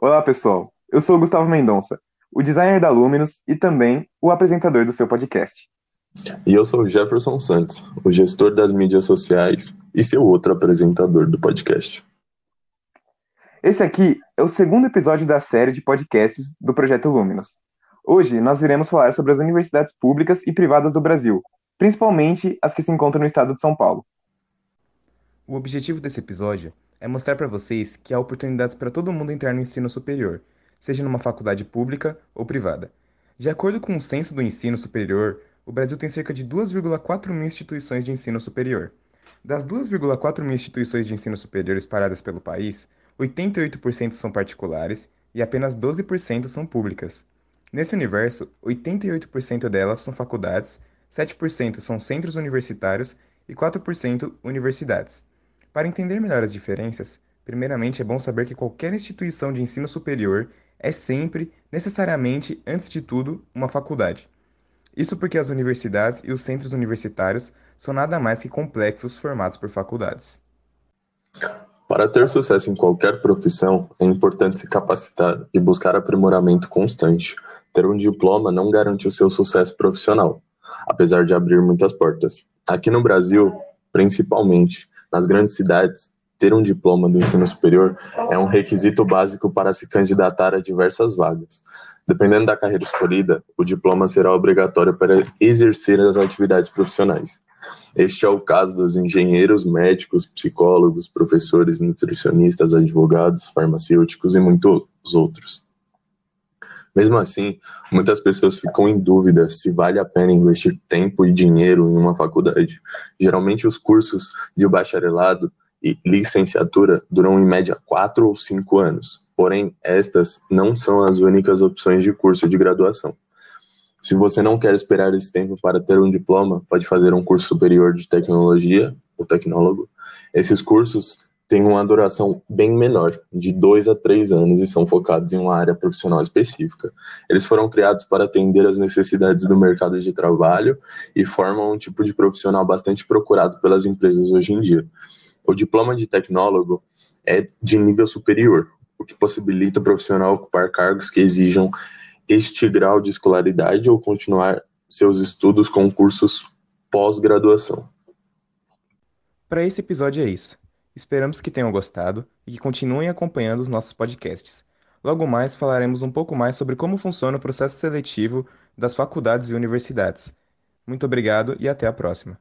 Olá, pessoal. Eu sou o Gustavo Mendonça, o designer da Luminous e também o apresentador do seu podcast. E eu sou o Jefferson Santos, o gestor das mídias sociais e seu outro apresentador do podcast. Esse aqui é o segundo episódio da série de podcasts do Projeto Luminous. Hoje nós iremos falar sobre as universidades públicas e privadas do Brasil, principalmente as que se encontram no estado de São Paulo. O objetivo desse episódio é mostrar para vocês que há oportunidades para todo mundo entrar no ensino superior, seja numa faculdade pública ou privada. De acordo com o Censo do Ensino Superior, o Brasil tem cerca de 2,4 mil instituições de ensino superior. Das 2,4 mil instituições de ensino superior espalhadas pelo país, 88% são particulares e apenas 12% são públicas. Nesse universo, 88% delas são faculdades, 7% são centros universitários e 4% universidades. Para entender melhor as diferenças, primeiramente é bom saber que qualquer instituição de ensino superior é sempre, necessariamente, antes de tudo, uma faculdade. Isso porque as universidades e os centros universitários são nada mais que complexos formados por faculdades. Para ter sucesso em qualquer profissão, é importante se capacitar e buscar aprimoramento constante. Ter um diploma não garante o seu sucesso profissional, apesar de abrir muitas portas. Aqui no Brasil, principalmente, nas grandes cidades, ter um diploma do ensino superior é um requisito básico para se candidatar a diversas vagas. Dependendo da carreira escolhida, o diploma será obrigatório para exercer as atividades profissionais. Este é o caso dos engenheiros, médicos, psicólogos, professores, nutricionistas, advogados, farmacêuticos e muitos outros. Mesmo assim, muitas pessoas ficam em dúvida se vale a pena investir tempo e dinheiro em uma faculdade. Geralmente, os cursos de bacharelado e licenciatura duram em média quatro ou cinco anos, porém, estas não são as únicas opções de curso de graduação. Se você não quer esperar esse tempo para ter um diploma, pode fazer um curso superior de tecnologia, ou tecnólogo. Esses cursos têm uma duração bem menor, de dois a três anos, e são focados em uma área profissional específica. Eles foram criados para atender às necessidades do mercado de trabalho e formam um tipo de profissional bastante procurado pelas empresas hoje em dia. O diploma de tecnólogo é de nível superior, o que possibilita o profissional ocupar cargos que exijam este grau de escolaridade ou continuar seus estudos com cursos pós-graduação. Para esse episódio é isso. Esperamos que tenham gostado e que continuem acompanhando os nossos podcasts. Logo mais falaremos um pouco mais sobre como funciona o processo seletivo das faculdades e universidades. Muito obrigado e até a próxima.